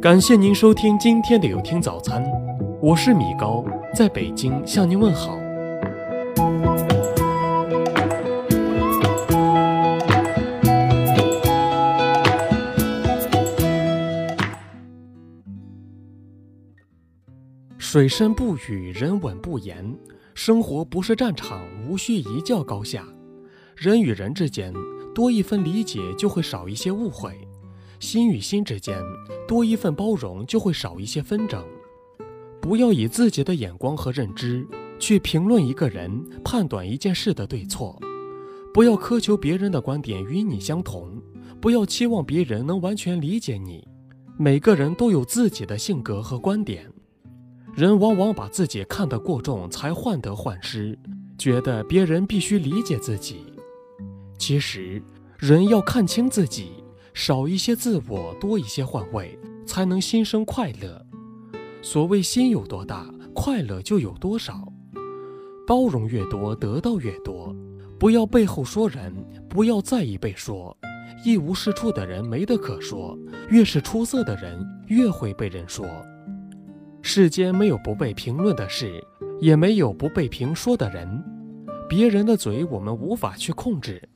感谢您收听今天的有听早餐，我是米高，在北京向您问好。水深不语，人稳不言。生活不是战场，无需一较高下。人与人之间多一份理解，就会少一些误会；心与心之间多一份包容，就会少一些纷争。不要以自己的眼光和认知去评论一个人，判断一件事的对错。不要苛求别人的观点与你相同，不要期望别人能完全理解你。每个人都有自己的性格和观点。人往往把自己看得过重，才患得患失，觉得别人必须理解自己。其实，人要看清自己，少一些自我，多一些换位，才能心生快乐。所谓心有多大，快乐就有多少。包容越多，得到越多。不要背后说人，不要在意被说。一无是处的人没得可说，越是出色的人，越会被人说。世间没有不被评论的事，也没有不被评说的人。别人的嘴我们无法去控制，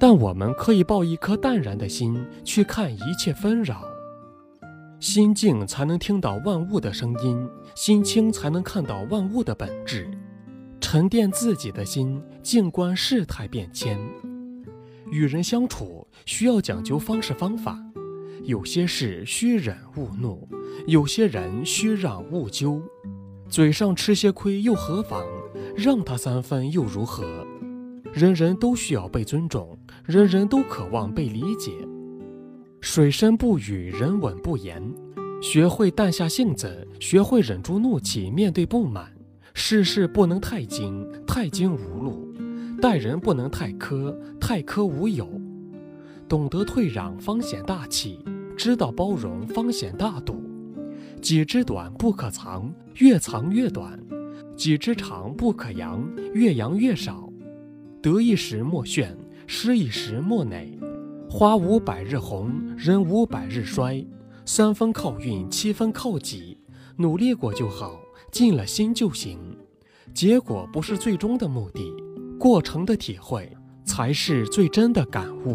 但我们可以抱一颗淡然的心去看一切纷扰。心静才能听到万物的声音，心清才能看到万物的本质。沉淀自己的心，静观世态变迁。与人相处需要讲究方式方法。有些事需忍勿怒，有些人需让勿纠。嘴上吃些亏又何妨？让他三分又如何？人人都需要被尊重，人人都渴望被理解。水深不语，人稳不言。学会淡下性子，学会忍住怒气面对不满。事事不能太精，太精无路；待人不能太苛，太苛无有。懂得退让，方显大气。知道包容，方显大度；己之短不可藏，越藏越短；己之长不可扬，越扬越少。得一时莫炫，失一时莫馁。花无百日红，人无百日衰。三分靠运，七分靠己。努力过就好，尽了心就行。结果不是最终的目的，过程的体会才是最真的感悟。